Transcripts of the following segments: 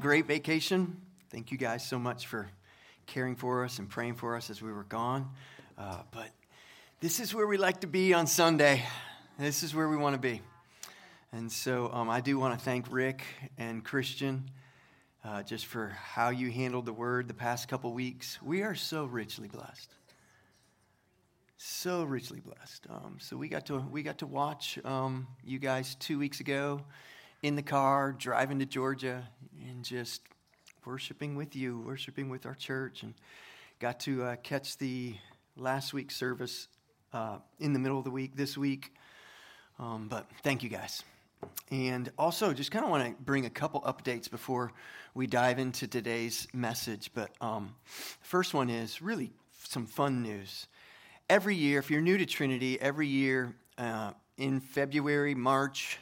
Great vacation. Thank you guys so much for caring for us and praying for us as we were gone. Uh, but this is where we like to be on Sunday. This is where we want to be. And so um, I do want to thank Rick and Christian uh, just for how you handled the word the past couple weeks. We are so richly blessed. So richly blessed. Um, so we got to we got to watch um, you guys two weeks ago in the car driving to Georgia and just worshiping with you, worshiping with our church, and got to uh, catch the last week's service uh, in the middle of the week this week. Um, but thank you guys. And also, just kind of want to bring a couple updates before we dive into today's message. But um, first one is really some fun news. Every year, if you're new to Trinity, every year uh, in February, March,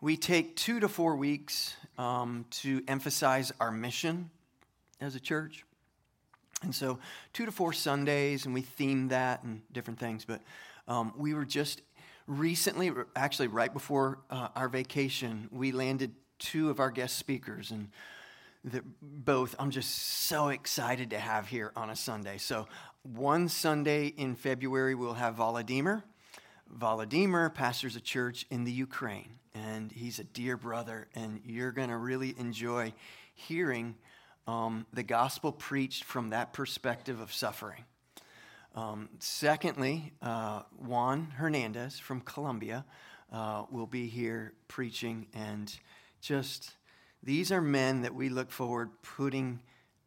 we take two to four weeks um, to emphasize our mission as a church. And so, two to four Sundays, and we theme that and different things. But um, we were just recently, actually, right before uh, our vacation, we landed two of our guest speakers. And they're both I'm just so excited to have here on a Sunday. So, one Sunday in February, we'll have Volodymyr. Volodymyr pastors a church in the Ukraine and he's a dear brother, and you're going to really enjoy hearing um, the gospel preached from that perspective of suffering. Um, secondly, uh, Juan Hernandez from Colombia uh, will be here preaching, and just these are men that we look forward putting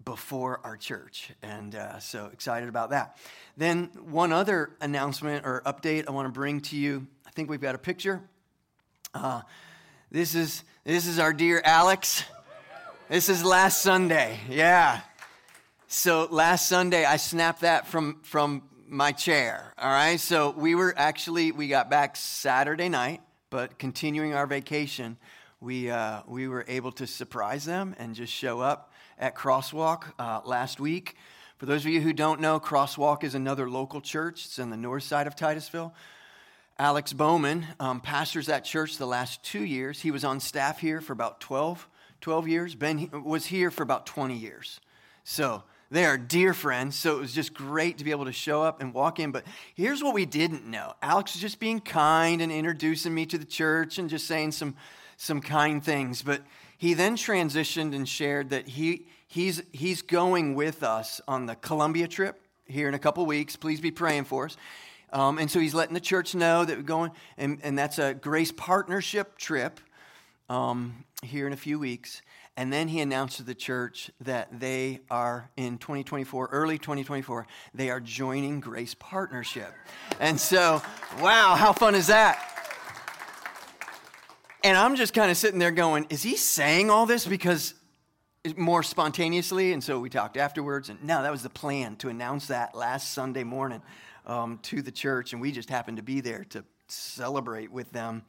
before our church, and uh, so excited about that. Then, one other announcement or update I want to bring to you. I think we've got a picture. Uh, this is this is our dear Alex. This is last Sunday. Yeah. So last Sunday I snapped that from from my chair. All right. So we were actually we got back Saturday night, but continuing our vacation, we uh, we were able to surprise them and just show up at Crosswalk uh, last week. For those of you who don't know, Crosswalk is another local church. It's on the north side of Titusville. Alex Bowman um, pastors that church the last two years. He was on staff here for about 12, 12 years. Ben was here for about 20 years. So they are dear friends. So it was just great to be able to show up and walk in. But here's what we didn't know Alex was just being kind and introducing me to the church and just saying some, some kind things. But he then transitioned and shared that he, he's, he's going with us on the Colombia trip here in a couple weeks. Please be praying for us. Um, and so he's letting the church know that we're going, and, and that's a grace partnership trip um, here in a few weeks. And then he announced to the church that they are in 2024, early 2024, they are joining Grace Partnership. And so, wow, how fun is that? And I'm just kind of sitting there going, is he saying all this because more spontaneously? And so we talked afterwards, and no, that was the plan to announce that last Sunday morning um, to the church, and we just happened to be there to celebrate with them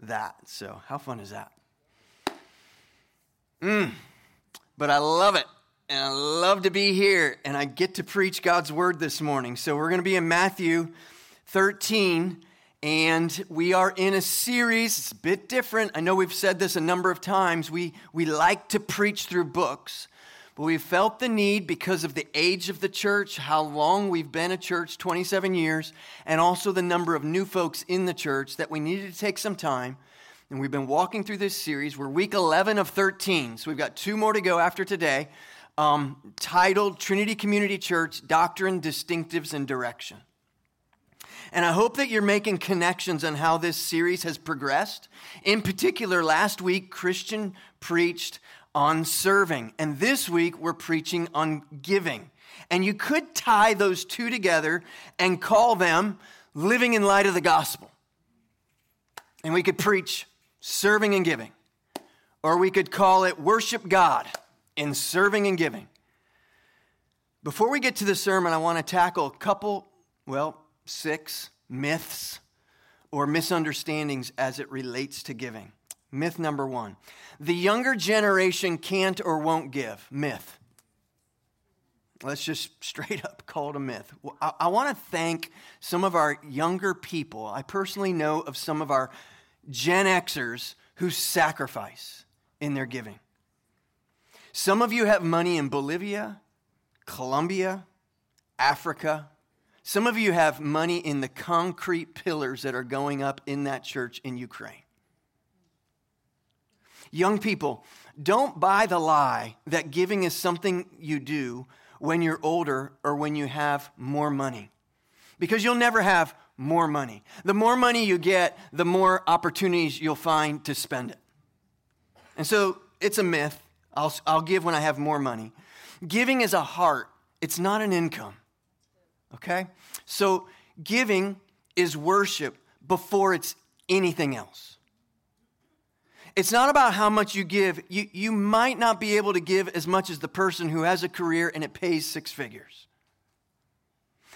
that. So, how fun is that? Mm, but I love it. And I love to be here, and I get to preach God's word this morning. So, we're going to be in Matthew 13, and we are in a series. It's a bit different. I know we've said this a number of times. We, we like to preach through books. But we felt the need because of the age of the church, how long we've been a church 27 years, and also the number of new folks in the church that we needed to take some time. And we've been walking through this series. We're week 11 of 13, so we've got two more to go after today, um, titled Trinity Community Church Doctrine, Distinctives, and Direction. And I hope that you're making connections on how this series has progressed. In particular, last week, Christian preached on serving. And this week, we're preaching on giving. And you could tie those two together and call them living in light of the gospel. And we could preach serving and giving. Or we could call it worship God in serving and giving. Before we get to the sermon, I want to tackle a couple, well, six myths or misunderstandings as it relates to giving. Myth number one the younger generation can't or won't give. Myth. Let's just straight up call it a myth. I, I want to thank some of our younger people. I personally know of some of our Gen Xers who sacrifice in their giving. Some of you have money in Bolivia, Colombia, Africa. Some of you have money in the concrete pillars that are going up in that church in Ukraine. Young people, don't buy the lie that giving is something you do when you're older or when you have more money. Because you'll never have more money. The more money you get, the more opportunities you'll find to spend it. And so it's a myth. I'll, I'll give when I have more money. Giving is a heart, it's not an income. Okay? So giving is worship before it's anything else. It's not about how much you give. You, you might not be able to give as much as the person who has a career and it pays six figures.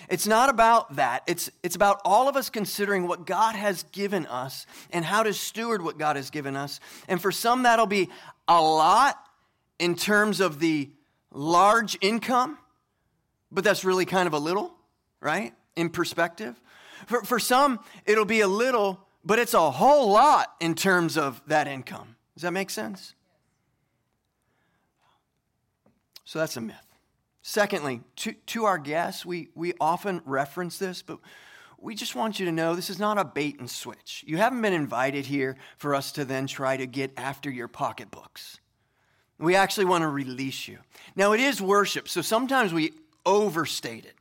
It's not about that. It's, it's about all of us considering what God has given us and how to steward what God has given us. And for some, that'll be a lot in terms of the large income, but that's really kind of a little, right? In perspective. For, for some, it'll be a little but it's a whole lot in terms of that income. Does that make sense? So that's a myth. Secondly, to, to our guests, we, we often reference this, but we just want you to know this is not a bait and switch. You haven't been invited here for us to then try to get after your pocketbooks. We actually want to release you. Now, it is worship, so sometimes we overstate it.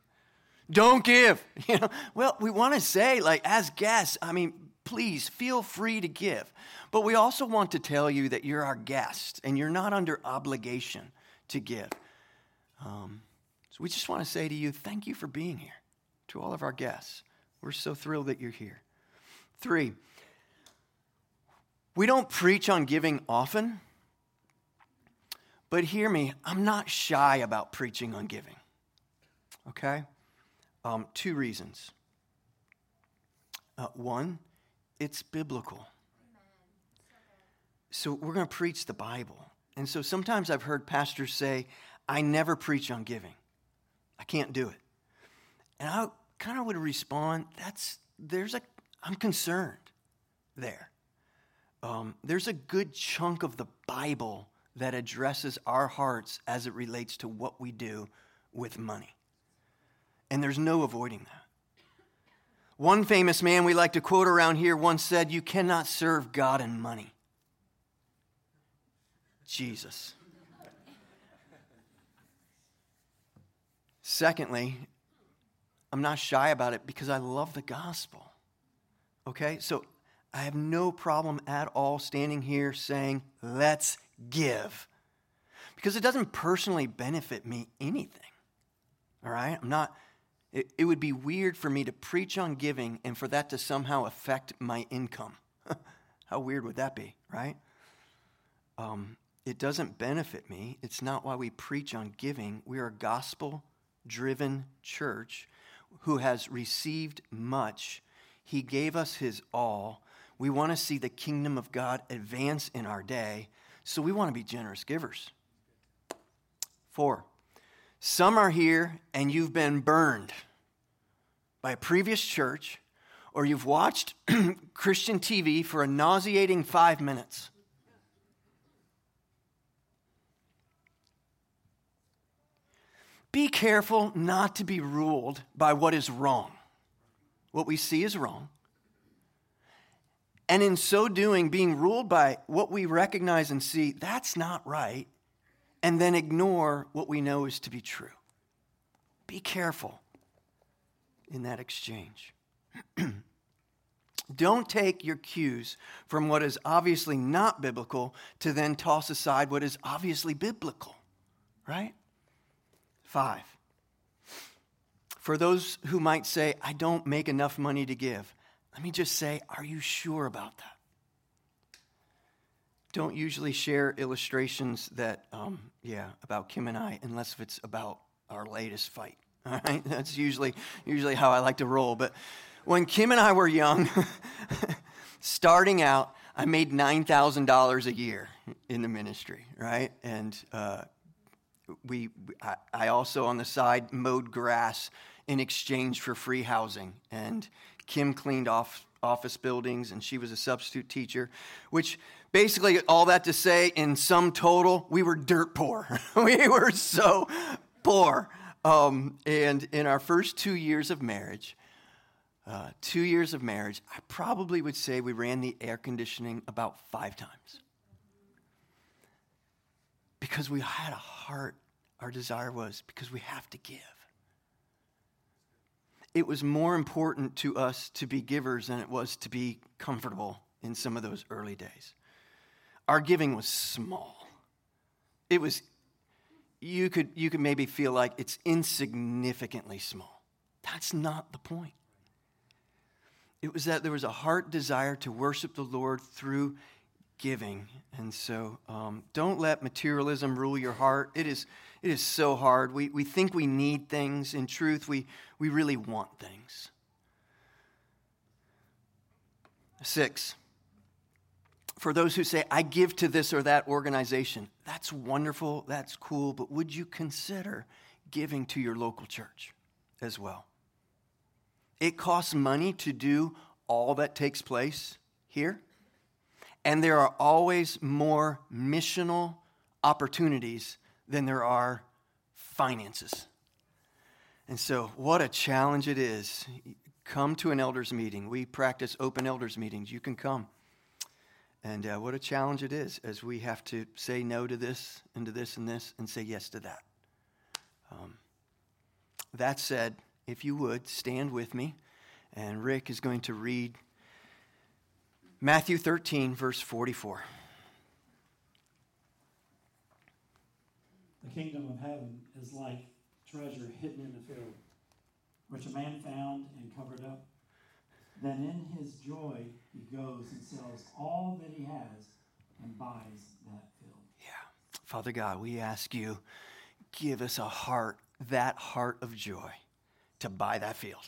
Don't give. You know, well, we want to say, like, as guests, I mean, please feel free to give. But we also want to tell you that you're our guest and you're not under obligation to give. Um, so we just want to say to you, thank you for being here. To all of our guests, we're so thrilled that you're here. Three, we don't preach on giving often, but hear me, I'm not shy about preaching on giving. Okay? Um, two reasons. Uh, one, it's biblical. So we're going to preach the Bible. And so sometimes I've heard pastors say, I never preach on giving. I can't do it. And I kind of would respond, that's, there's a, I'm concerned there. Um, there's a good chunk of the Bible that addresses our hearts as it relates to what we do with money. And there's no avoiding that. One famous man we like to quote around here once said, You cannot serve God and money. Jesus. Secondly, I'm not shy about it because I love the gospel. Okay? So I have no problem at all standing here saying, let's give. Because it doesn't personally benefit me anything. All right? I'm not it, it would be weird for me to preach on giving and for that to somehow affect my income. How weird would that be, right? Um, it doesn't benefit me. It's not why we preach on giving. We are a gospel driven church who has received much. He gave us his all. We want to see the kingdom of God advance in our day, so we want to be generous givers. Four, some are here and you've been burned by a previous church, or you've watched Christian TV for a nauseating five minutes. Be careful not to be ruled by what is wrong. What we see is wrong. And in so doing, being ruled by what we recognize and see, that's not right and then ignore what we know is to be true. Be careful in that exchange. Don't take your cues from what is obviously not biblical to then toss aside what is obviously biblical, right? Five. For those who might say, I don't make enough money to give, let me just say, are you sure about that? Don't usually share illustrations that, um, yeah, about Kim and I, unless if it's about our latest fight. All right, that's usually usually how I like to roll. But when Kim and I were young, starting out, I made nine thousand dollars a year in the ministry, right? And uh, we, I, I also on the side mowed grass in exchange for free housing, and Kim cleaned off office buildings, and she was a substitute teacher, which basically, all that to say, in sum total, we were dirt poor. we were so poor. Um, and in our first two years of marriage, uh, two years of marriage, I probably would say we ran the air conditioning about five times. Because we had a heart, our desire was because we have to give. It was more important to us to be givers than it was to be comfortable in some of those early days. Our giving was small. It was, you could, you could maybe feel like it's insignificantly small. That's not the point. It was that there was a heart desire to worship the Lord through giving. And so um, don't let materialism rule your heart. It is, it is so hard. We, we think we need things. In truth, we, we really want things. Six, for those who say, I give to this or that organization, that's wonderful, that's cool, but would you consider giving to your local church as well? It costs money to do all that takes place here, and there are always more missional opportunities than there are finances. And so, what a challenge it is. Come to an elders meeting. We practice open elders meetings. You can come. And uh, what a challenge it is as we have to say no to this and to this and this and say yes to that. Um, that said, if you would, stand with me, and Rick is going to read Matthew 13, verse 44. The kingdom of heaven is like treasure hidden in the field, which a man found and covered up. Then in his joy, he goes and sells all that he has and buys that field. Yeah. Father God, we ask you, give us a heart, that heart of joy, to buy that field.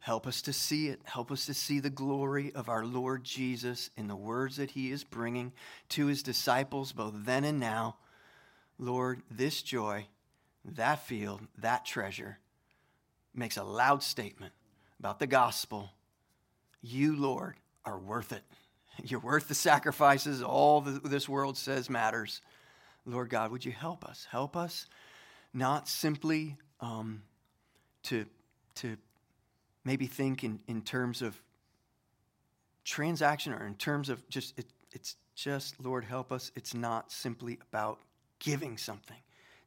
Help us to see it. Help us to see the glory of our Lord Jesus in the words that he is bringing to his disciples, both then and now. Lord, this joy, that field, that treasure makes a loud statement about the gospel you, Lord, are worth it. You're worth the sacrifices all this world says matters. Lord God, would you help us? Help us not simply um, to, to maybe think in, in terms of transaction or in terms of just, it, it's just, Lord, help us. It's not simply about giving something,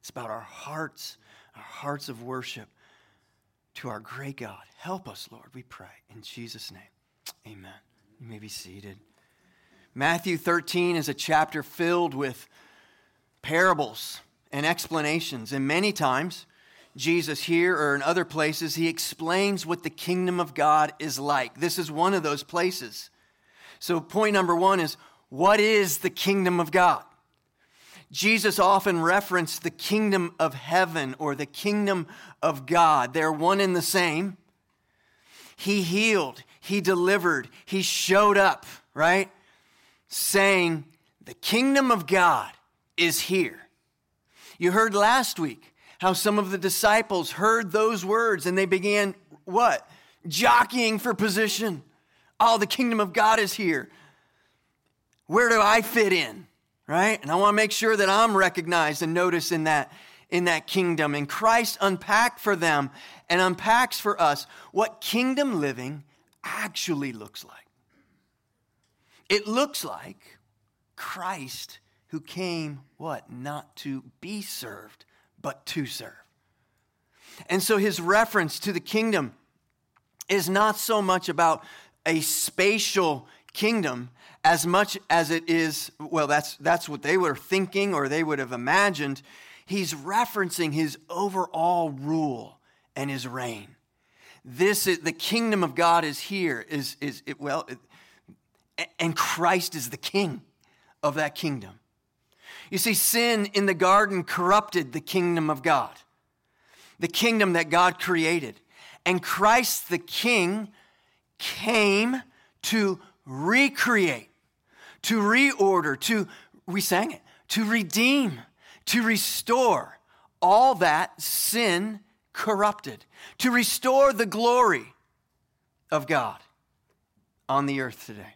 it's about our hearts, our hearts of worship to our great God. Help us, Lord, we pray. In Jesus' name. Amen. You may be seated. Matthew 13 is a chapter filled with parables and explanations. And many times, Jesus here or in other places, he explains what the kingdom of God is like. This is one of those places. So, point number one is what is the kingdom of God? Jesus often referenced the kingdom of heaven or the kingdom of God. They're one and the same. He healed, he delivered, he showed up, right? Saying, The kingdom of God is here. You heard last week how some of the disciples heard those words and they began what? Jockeying for position. Oh, the kingdom of God is here. Where do I fit in? Right? And I want to make sure that I'm recognized and noticed in that in that kingdom. And Christ unpacked for them and unpacks for us what kingdom living actually looks like. It looks like Christ who came, what? Not to be served, but to serve. And so his reference to the kingdom is not so much about a spatial kingdom as much as it is, well, that's, that's what they were thinking or they would have imagined. He's referencing his overall rule and his reign. This is the kingdom of God is here, is, is it, well, it, and Christ is the king of that kingdom. You see, sin in the garden corrupted the kingdom of God, the kingdom that God created. And Christ the king came to recreate, to reorder, to, we sang it, to redeem, to restore all that sin corrupted, to restore the glory of God on the earth today.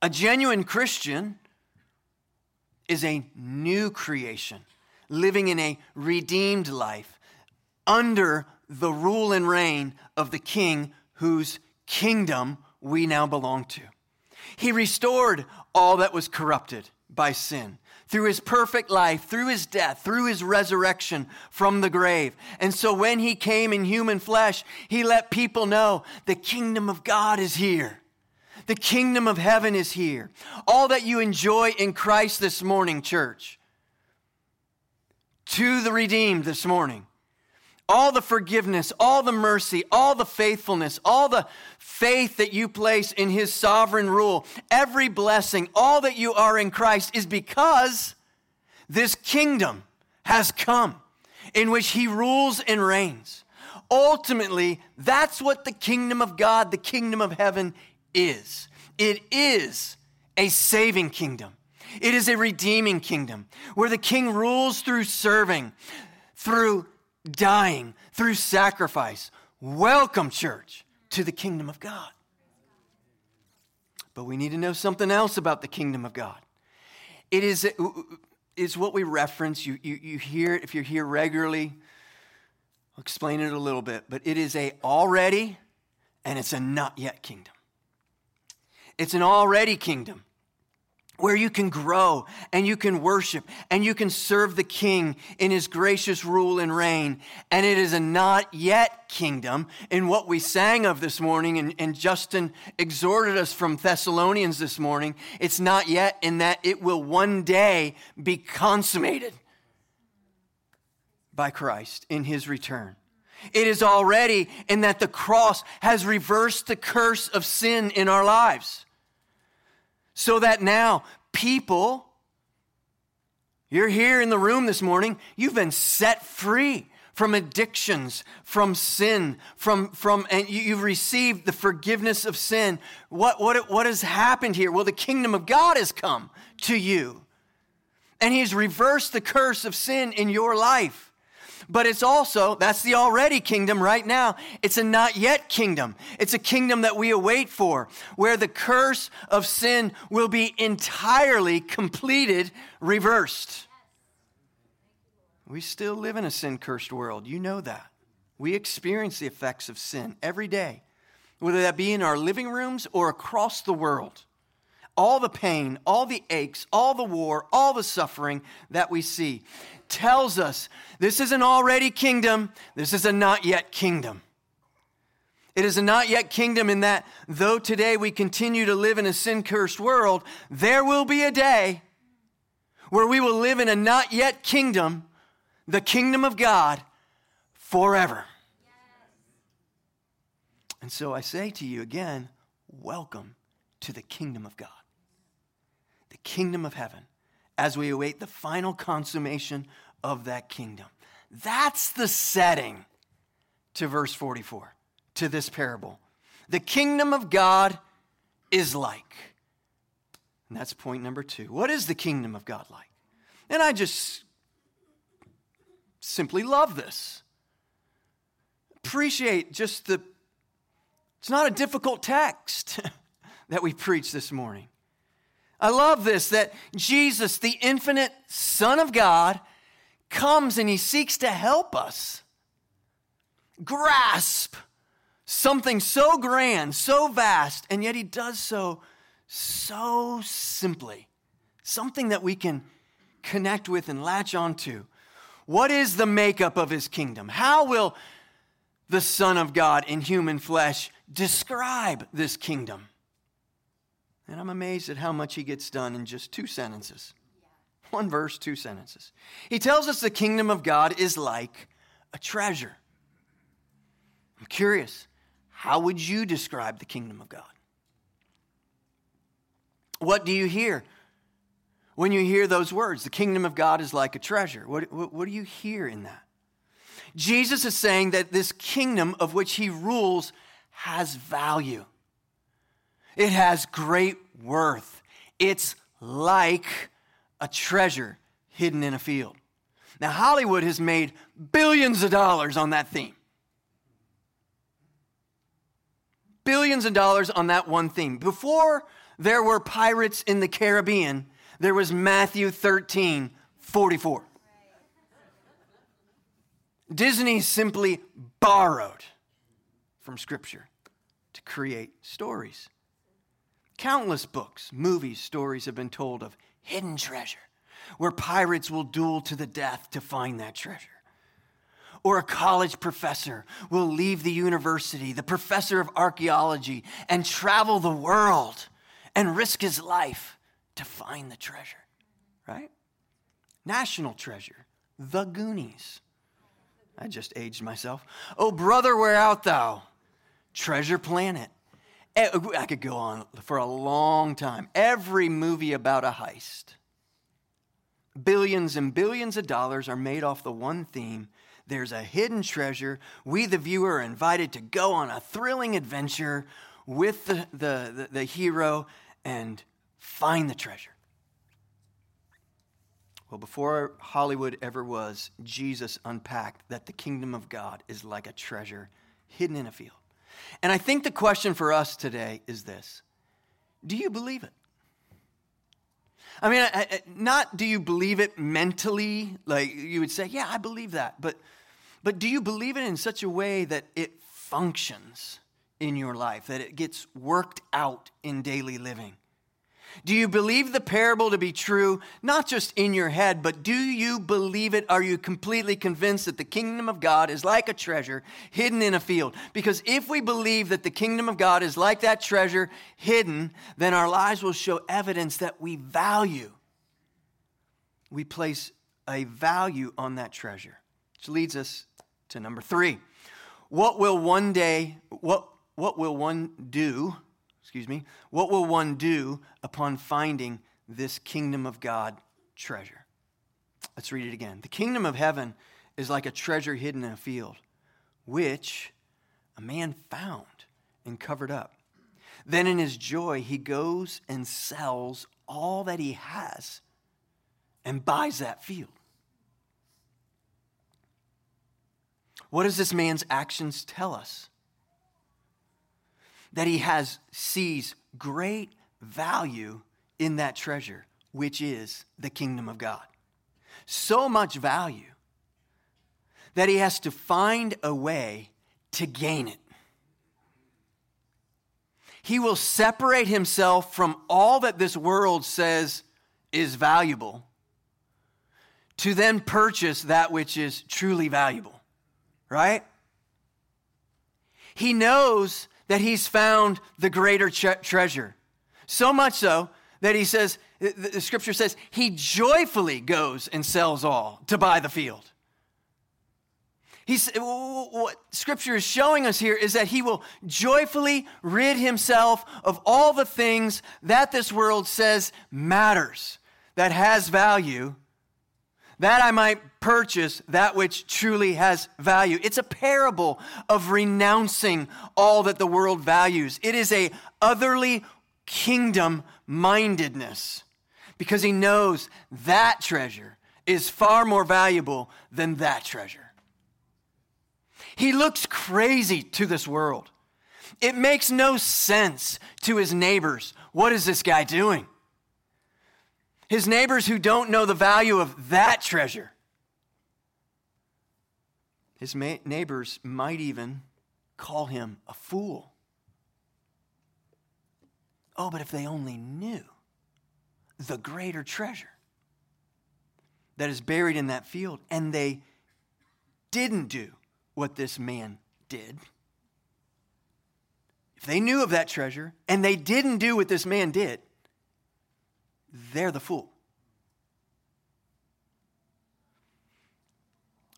A genuine Christian, is a new creation, living in a redeemed life under the rule and reign of the King whose kingdom we now belong to. He restored all that was corrupted by sin through his perfect life, through his death, through his resurrection from the grave. And so when he came in human flesh, he let people know the kingdom of God is here. The kingdom of heaven is here. All that you enjoy in Christ this morning, church, to the redeemed this morning, all the forgiveness, all the mercy, all the faithfulness, all the faith that you place in His sovereign rule, every blessing, all that you are in Christ is because this kingdom has come in which He rules and reigns. Ultimately, that's what the kingdom of God, the kingdom of heaven is. It is a saving kingdom. It is a redeeming kingdom where the king rules through serving, through dying through sacrifice. Welcome, church, to the kingdom of God. But we need to know something else about the kingdom of God. It is, is what we reference. You, you, you hear it if you're here regularly. I'll explain it a little bit, but it is a already and it's a not yet kingdom. It's an already kingdom where you can grow and you can worship and you can serve the king in his gracious rule and reign. And it is a not yet kingdom in what we sang of this morning, and, and, Justin exhorted us from Thessalonians this morning. It's not yet in that it will one day be consummated by Christ in his return. It is already in that the cross has reversed the curse of sin in our lives. So that now people, you're here in the room this morning, you've been set free from addictions, from sin, from, from and you've received the forgiveness of sin. What, what, what has happened here? Well, the kingdom of God has come to you. And he's reversed the curse of sin in your life. But it's also, that's the already kingdom right now. It's a not yet kingdom. It's a kingdom that we await for, where the curse of sin will be entirely completed, reversed. We still live in a sin cursed world. You know that. We experience the effects of sin every day, whether that be in our living rooms or across the world. All the pain, all the aches, all the war, all the suffering that we see tells us this is an already kingdom, this is a not yet kingdom. It is a not yet kingdom in that though today we continue to live in a sin cursed world, there will be a day where we will live in a not yet kingdom, the kingdom of God, forever. And so I say to you again, welcome to the kingdom of God, the kingdom of heaven as we await the final consummation of that kingdom. That's the setting to verse 44, to this parable. The kingdom of God is like. And that's point number two. What is the kingdom of God like? And I just simply love this. Appreciate just the, it's not a difficult text that we preach this morning. I love this that Jesus, the infinite Son of God, comes and he seeks to help us grasp something so grand, so vast, and yet he does so so simply. Something that we can connect with and latch onto. What is the makeup of his kingdom? How will the Son of God in human flesh describe this kingdom? And I'm amazed at how much he gets done in just two sentences. One verse, two sentences. He tells us the kingdom of God is like a treasure. I'm curious, how would you describe the kingdom of God? What do you hear when you hear those words? The kingdom of God is like a treasure. What, what, what do you hear in that? Jesus is saying that this kingdom of which he rules has value. It has great worth. It's like a treasure hidden in a field. Now, Hollywood has made billions of dollars on that theme. Billions of dollars on that one theme. Before there were pirates in the Caribbean, there was Matthew 13 44. Disney simply borrowed from Scripture to create stories. Countless books, movies, stories have been told of hidden treasure, where pirates will duel to the death to find that treasure. Or a college professor will leave the university, the professor of archaeology, and travel the world and risk his life to find the treasure, right? National treasure, the Goonies. I just aged myself. Oh, brother, where art thou? Treasure Planet. Eh, I could go on for a long time. Every movie about a heist. Billions and billions of dollars are made off the one theme. There's a hidden treasure. We, the viewer, are invited to go on a thrilling adventure with the, the, the, the hero and find the treasure. Well, before Hollywood ever was, Jesus unpacked that the kingdom of God is like a treasure hidden in a field. And I think the question for us today is this Do you believe it? I mean, not do you believe it mentally, like you would say, yeah, I believe that, but, but do you believe it in such a way that it functions in your life, that it gets worked out in daily living? Do you believe the parable to be true, not just in your head, but do you believe it? Are you completely convinced that the kingdom of God is like a treasure hidden in a field? Because if we believe that the kingdom of God is like that treasure hidden, then our lives will show evidence that we value. We place a value on that treasure, which leads us to number three. What will one day, what, what will one do? Excuse me, what will one do upon finding this kingdom of God treasure? Let's read it again. The kingdom of heaven is like a treasure hidden in a field, which a man found and covered up. Then in his joy, he goes and sells all that he has and buys that field. What does this man's actions tell us? That he has sees great value in that treasure, which is the kingdom of God. So much value that he has to find a way to gain it. He will separate himself from all that this world says is valuable to then purchase that which is truly valuable, right? He knows that he's found the greater tre- treasure. So much so that he says, the scripture says, he joyfully goes and sells all to buy the field. He's, what scripture is showing us here is that he will joyfully rid himself of all the things that this world says matters, that has value, that I might purchase that which truly has value. It's a parable of renouncing all that the world values. It is a otherly kingdom mindedness because he knows that treasure is far more valuable than that treasure. He looks crazy to this world. It makes no sense to his neighbors. What is this guy doing? His neighbors who don't know the value of that treasure. His ma- neighbors might even call him a fool. Oh, but if they only knew the greater treasure that is buried in that field, and they didn't do what this man did. If they knew of that treasure and they didn't do what this man did, they're the fool.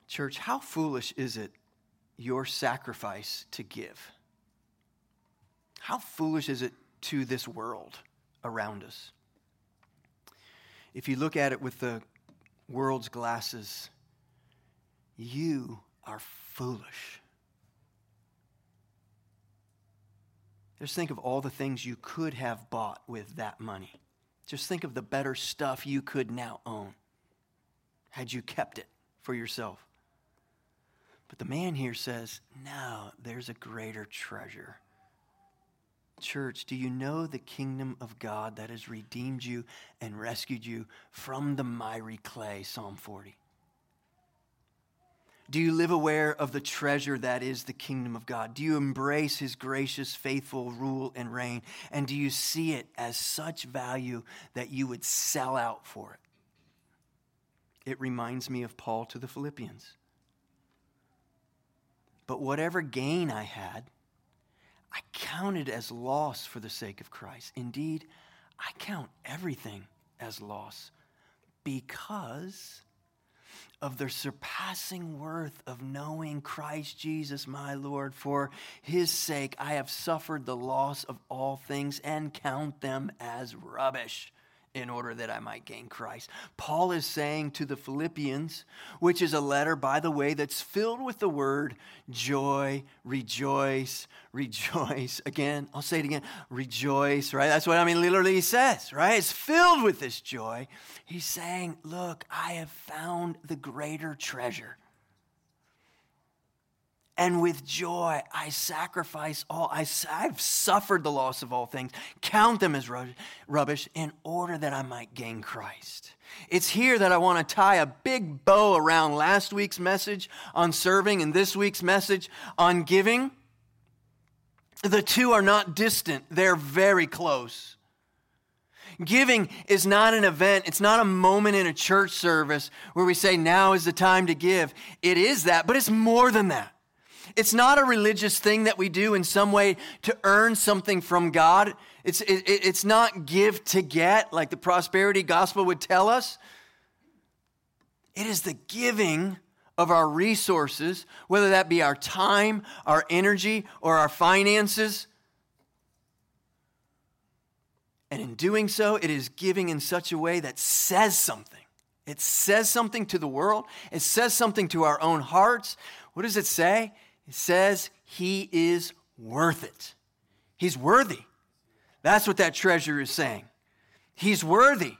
Church, how foolish is it your sacrifice to give? How foolish is it to this world around us? If you look at it with the world's glasses, you are foolish. Just think of all the things you could have bought with that money. Just think of the better stuff you could now own had you kept it for yourself. But the man here says, No, there's a greater treasure. Church, do you know the kingdom of God that has redeemed you and rescued you from the miry clay? Psalm 40. Do you live aware of the treasure that is the kingdom of God? Do you embrace his gracious, faithful rule and reign? And do you see it as such value that you would sell out for it? It reminds me of Paul to the Philippians. But whatever gain I had, I counted as loss for the sake of Christ. Indeed, I count everything as loss because of the surpassing worth of knowing Christ Jesus my Lord. For his sake, I have suffered the loss of all things and count them as rubbish in order that I might gain Christ. Paul is saying to the Philippians, which is a letter, by the way, that's filled with the word joy, rejoice, rejoice. Again, I'll say it again rejoice, right? That's what I mean, literally, he says, right? It's filled with this joy. He's saying, Look, I have found the greater treasure and with joy I sacrifice all. I, have suffered the loss of all things, count them as rubbish, in order that I might gain Christ. It's here that I want to tie a big bow around last week's message on serving and this week's message on giving. The two are not distant, they're very close. Giving is not an event, it's not a moment in a church service where we say, now is the time to give. It is that, but it's more than that. It's not a religious thing that we do in some way to earn something from God. It's, it, it's not give to get, like the prosperity gospel would tell us. It is the giving of our resources, whether that be our time, our energy, or our finances. And in doing so, it is giving in such a way that says something. It says something to the world, it says something to our own hearts. What does it say? It says he is worth it. He's worthy. That's what that treasure is saying. He's worthy.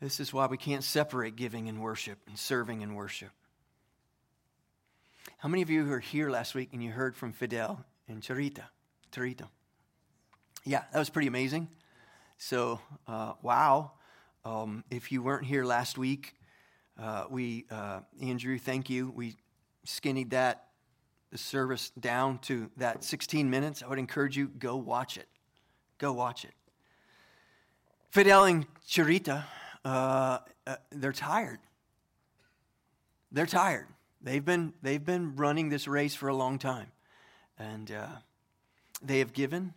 This is why we can't separate giving and worship and serving and worship. How many of you were here last week and you heard from Fidel and Charita? Charita. Yeah, that was pretty amazing. So, uh, wow. Um, if you weren't here last week, uh, we, uh, Andrew, thank you. We skinnied that the service down to that 16 minutes, I would encourage you go watch it. Go watch it. Fidel and Charita, uh, uh, they're tired. They're tired. They've been, they've been running this race for a long time. And uh, they have given,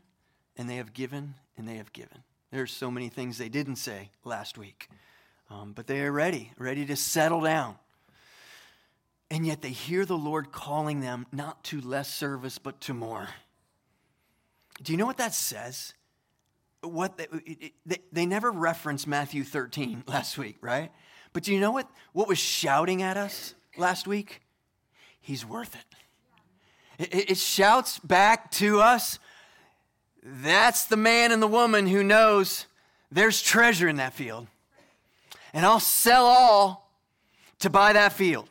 and they have given, and they have given. There's so many things they didn't say last week. Um, but they are ready, ready to settle down and yet they hear the Lord calling them not to less service, but to more. Do you know what that says? What they, they never referenced Matthew 13 last week, right? But do you know what, what was shouting at us last week? He's worth it. It, it shouts back to us that's the man and the woman who knows there's treasure in that field. And I'll sell all to buy that field.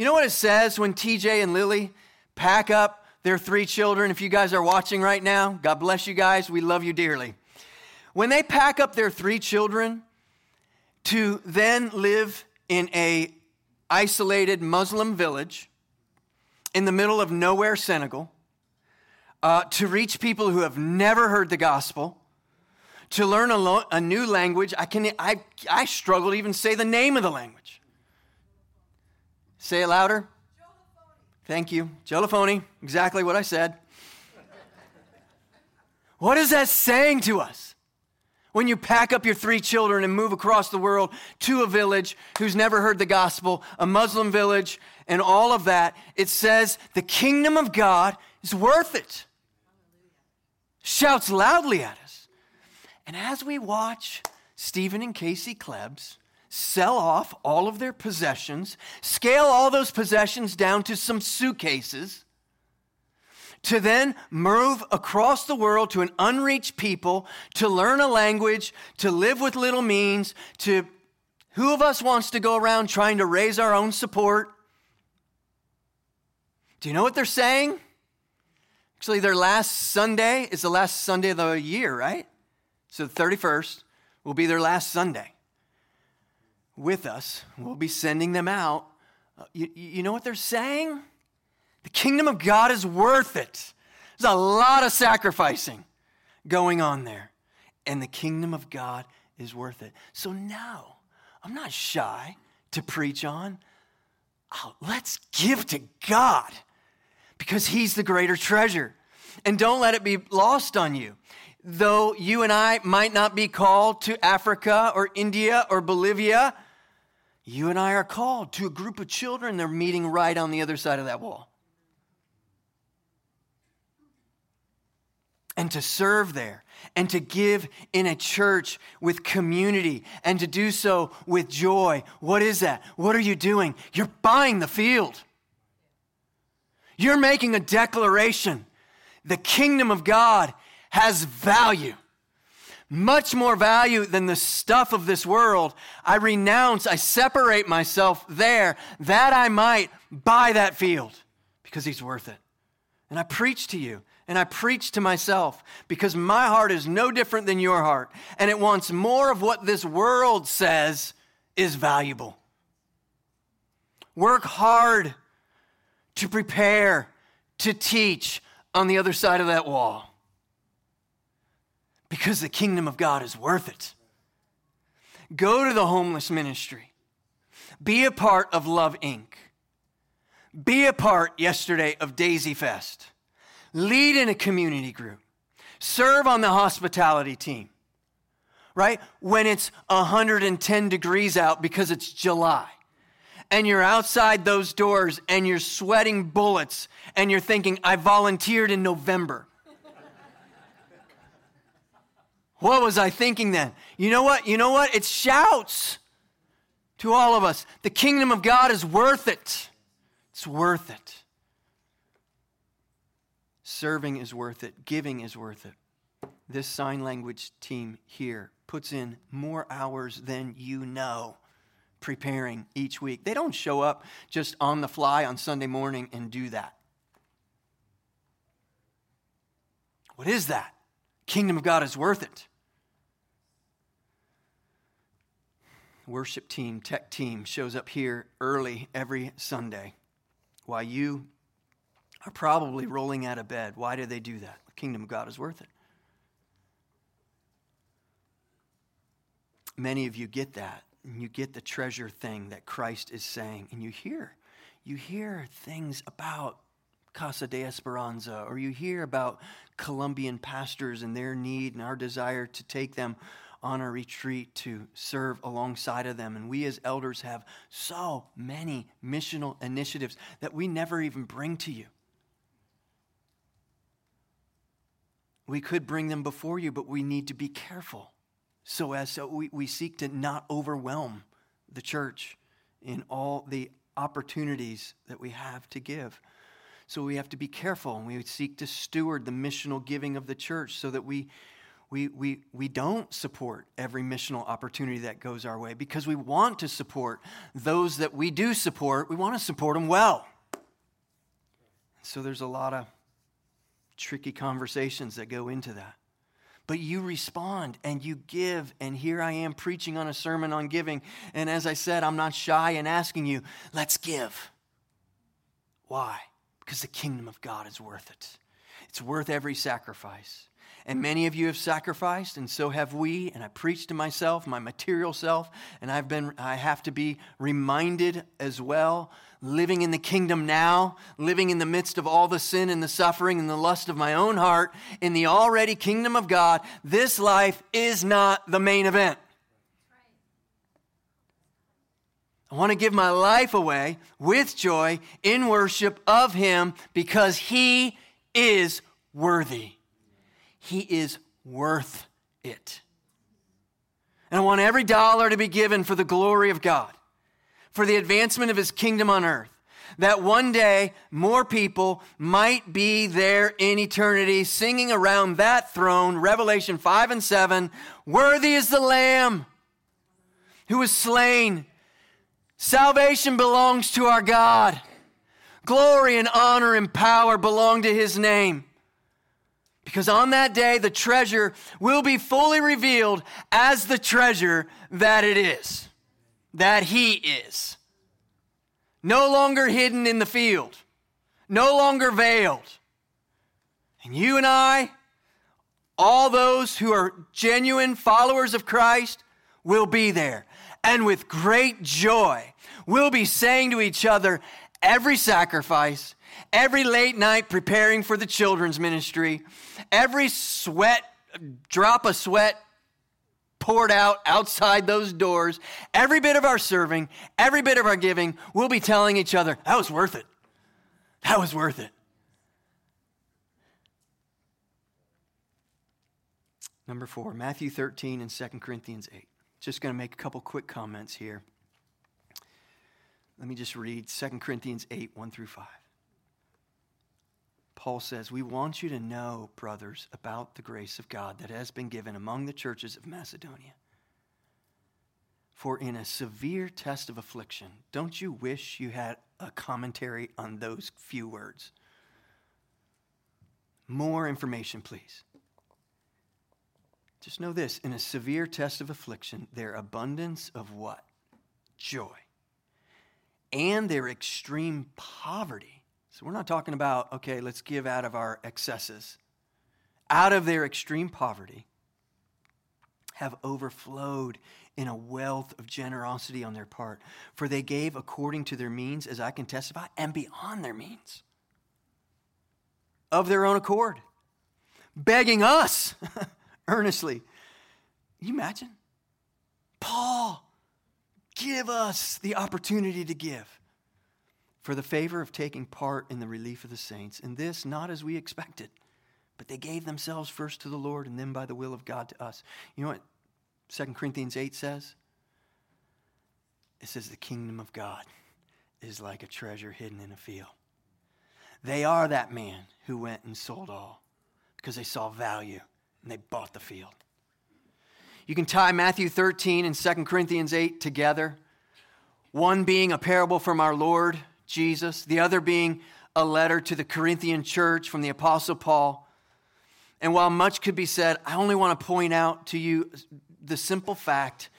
You know what it says when TJ and Lily pack up their three children? If you guys are watching right now, God bless you guys. We love you dearly. When they pack up their three children to then live in a isolated Muslim village in the middle of nowhere, Senegal, uh, to reach people who have never heard the gospel, to learn a, lo- a new language. I, can, I, I struggle to even say the name of the language. Say it louder. Thank you. Jolophony, exactly what I said. what is that saying to us? When you pack up your three children and move across the world to a village who's never heard the gospel, a Muslim village, and all of that, it says the kingdom of God is worth it. Shouts loudly at us. And as we watch Stephen and Casey Klebs sell off all of their possessions, scale all those possessions down to some suitcases, to then move across the world to an unreached people, to learn a language, to live with little means, to who of us wants to go around trying to raise our own support? Do you know what they're saying? Actually, their last Sunday is the last Sunday of the year, right? So the 31st will be their last Sunday with us. We'll be sending them out. Uh, you, you know what they're saying? The kingdom of God is worth it. There's a lot of sacrificing going on there. And the kingdom of God is worth it. So now, I'm not shy to preach on. Oh, let's give to God because He's the greater treasure. And don't let it be lost on you. Though you and I might not be called to Africa or India or Bolivia, you and I are called to a group of children. They're meeting right on the other side of that wall. And to serve there and to give in a church with community and to do so with joy. What is that? What are you doing? You're buying the field. You're making a declaration. The kingdom of God has value, much more value than the stuff of this world. I renounce, I separate myself there that I might buy that field because he's worth it. And I preach to you and I preach to myself because my heart is no different than your heart, and it wants more of what this world says is valuable. Work hard to prepare, to teach on the other side of that wall because the kingdom of God is worth it. Go to the homeless ministry, be a part of Love Inc., be a part yesterday of Daisy Fest lead in a community group, serve on the hospitality team, right? When it's 110 degrees out because it's July and you're outside those doors and you're sweating bullets and you're thinking, I volunteered in November. What was I thinking then? You know what? You know what? It shouts to all of us the kingdom of God is worth it. It's worth it. Serving is worth it, giving is worth it. This sign language team here puts in more hours than you know preparing each week. They don't show up just on the fly on Sunday morning and do that. What is that? Kingdom of God is worth it. Worship team, tech team shows up here early every Sunday while you are probably rolling out of bed. Why do they do that? The kingdom of God is worth it. Many of you get that. And you get the treasure thing that Christ is saying. And you hear, you hear things about Casa de Esperanza, or you hear about Colombian pastors and their need and our desire to take them on a retreat to serve alongside of them. And we as elders have so many missional initiatives that we never even bring to you. We could bring them before you, but we need to be careful so as so we, we seek to not overwhelm the church in all the opportunities that we have to give. So we have to be careful and we seek to steward the missional giving of the church so that we, we, we, we don't support every missional opportunity that goes our way because we want to support those that we do support. We want to support them well. So there's a lot of tricky conversations that go into that. But you respond and you give. And here I am preaching on a sermon on giving. And as I said, I'm not shy in asking you, let's give. Why? Because the kingdom of God is worth it. It's worth every sacrifice. And many of you have sacrificed, and so have we. And I preach to myself, my material self, and I've been, I have to be reminded as well living in the kingdom now, living in the midst of all the sin and the suffering and the lust of my own heart, in the already kingdom of God, this life is not the main event. I want to give my life away with joy in worship of Him because He is worthy. He is worth it. And I want every dollar to be given for the glory of God for the advancement of his kingdom on earth. That one day more people might be there in eternity singing around that throne, Revelation 5 and 7. Worthy is the Lamb who was slain. Salvation belongs to our God. Glory and honor and power belong to his name. Because on that day, the treasure will be fully revealed as the treasure that it is, that He is. No longer hidden in the field, no longer veiled. And you and I, all those who are genuine followers of Christ, will be there. And with great joy, we'll be saying to each other every sacrifice, every late night preparing for the children's ministry, every sweat, drop of sweat poured out outside those doors, every bit of our serving, every bit of our giving, we'll be telling each other, that was worth it. That was worth it. Number four, Matthew 13 and 2 Corinthians 8. Just going to make a couple quick comments here. Let me just read 2 Corinthians 8, 1 through 5. Paul says, We want you to know, brothers, about the grace of God that has been given among the churches of Macedonia. For in a severe test of affliction, don't you wish you had a commentary on those few words? More information, please. Just know this in a severe test of affliction, their abundance of what? Joy and their extreme poverty. So we're not talking about, okay, let's give out of our excesses. Out of their extreme poverty, have overflowed in a wealth of generosity on their part. For they gave according to their means, as I can testify, and beyond their means, of their own accord, begging us earnestly. you imagine? Paul Give us the opportunity to give for the favor of taking part in the relief of the saints. And this, not as we expected, but they gave themselves first to the Lord and then by the will of God to us. You know what 2 Corinthians 8 says? It says, The kingdom of God is like a treasure hidden in a field. They are that man who went and sold all because they saw value and they bought the field. You can tie Matthew 13 and 2 Corinthians 8 together, one being a parable from our Lord Jesus, the other being a letter to the Corinthian church from the Apostle Paul. And while much could be said, I only want to point out to you the simple fact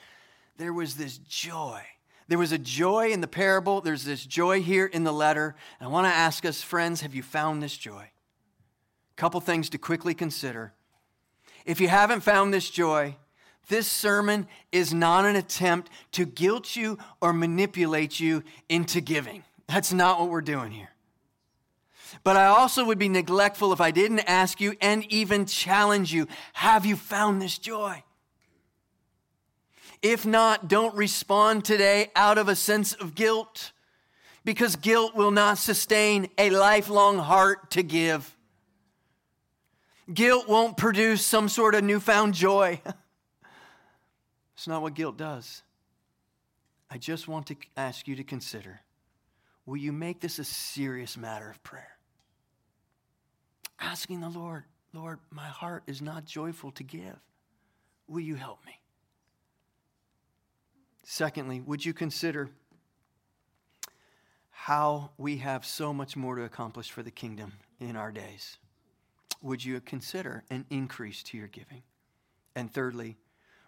there was this joy. There was a joy in the parable, there's this joy here in the letter. And I want to ask us, friends, have you found this joy? A couple things to quickly consider. If you haven't found this joy, this sermon is not an attempt to guilt you or manipulate you into giving. That's not what we're doing here. But I also would be neglectful if I didn't ask you and even challenge you have you found this joy? If not, don't respond today out of a sense of guilt, because guilt will not sustain a lifelong heart to give. Guilt won't produce some sort of newfound joy. It's not what guilt does. I just want to ask you to consider will you make this a serious matter of prayer? Asking the Lord, Lord, my heart is not joyful to give. Will you help me? Secondly, would you consider how we have so much more to accomplish for the kingdom in our days? Would you consider an increase to your giving? And thirdly,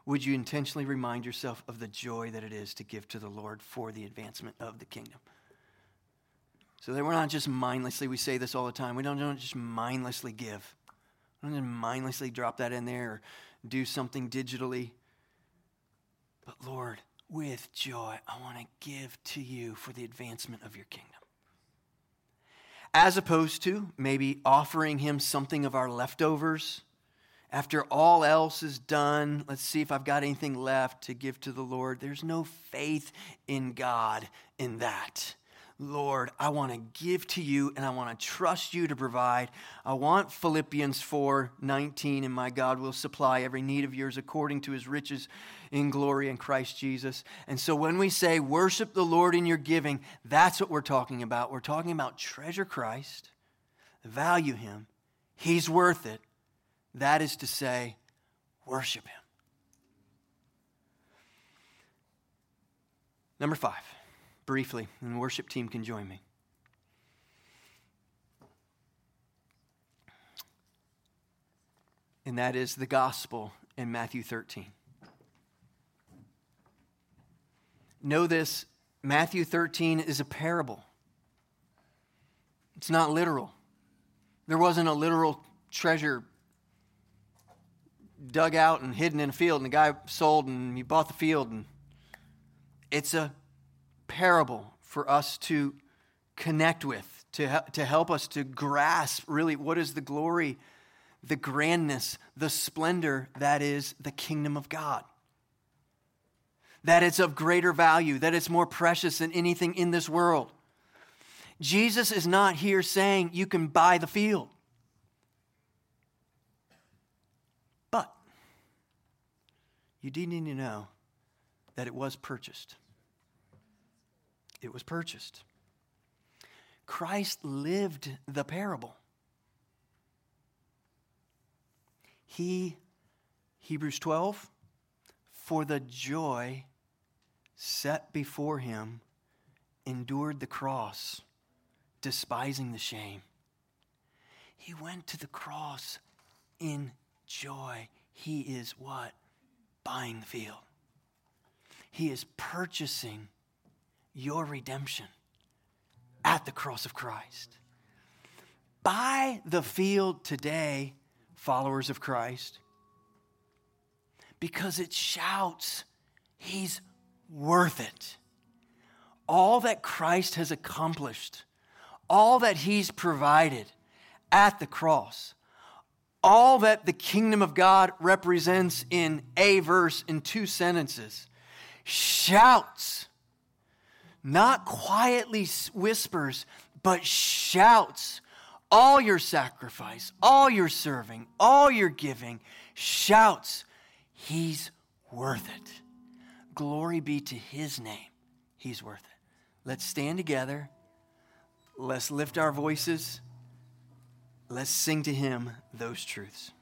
would you intentionally remind yourself of the joy that it is to give to the Lord for the advancement of the kingdom? So that we're not just mindlessly, we say this all the time, we don't, don't just mindlessly give. We don't just mindlessly drop that in there or do something digitally. But Lord, with joy, I want to give to you for the advancement of your kingdom. As opposed to maybe offering him something of our leftovers after all else is done, let's see if I've got anything left to give to the Lord. There's no faith in God in that. Lord, I want to give to you and I want to trust you to provide. I want Philippians 4 19, and my God will supply every need of yours according to his riches in glory in Christ Jesus. And so when we say worship the Lord in your giving, that's what we're talking about. We're talking about treasure Christ, value him, he's worth it that is to say, worship Him. Number five, briefly, and the worship team can join me. and that is the gospel in Matthew 13. Know this Matthew 13 is a parable, it's not literal. There wasn't a literal treasure dug out and hidden in a field, and the guy sold and he bought the field. And it's a parable for us to connect with, to, to help us to grasp really what is the glory, the grandness, the splendor that is the kingdom of God. That it's of greater value, that it's more precious than anything in this world. Jesus is not here saying you can buy the field. But you do need to know that it was purchased. It was purchased. Christ lived the parable. He, Hebrews 12, for the joy set before him, endured the cross despising the shame. He went to the cross in joy. He is what? Buying the field. He is purchasing your redemption at the cross of Christ. Buy the field today, followers of Christ, because it shouts, He's worth it. All that Christ has accomplished all that He's provided at the cross, all that the kingdom of God represents in a verse, in two sentences, shouts, not quietly whispers, but shouts. All your sacrifice, all your serving, all your giving, shouts, He's worth it. Glory be to His name. He's worth it. Let's stand together. Let's lift our voices. Let's sing to him those truths.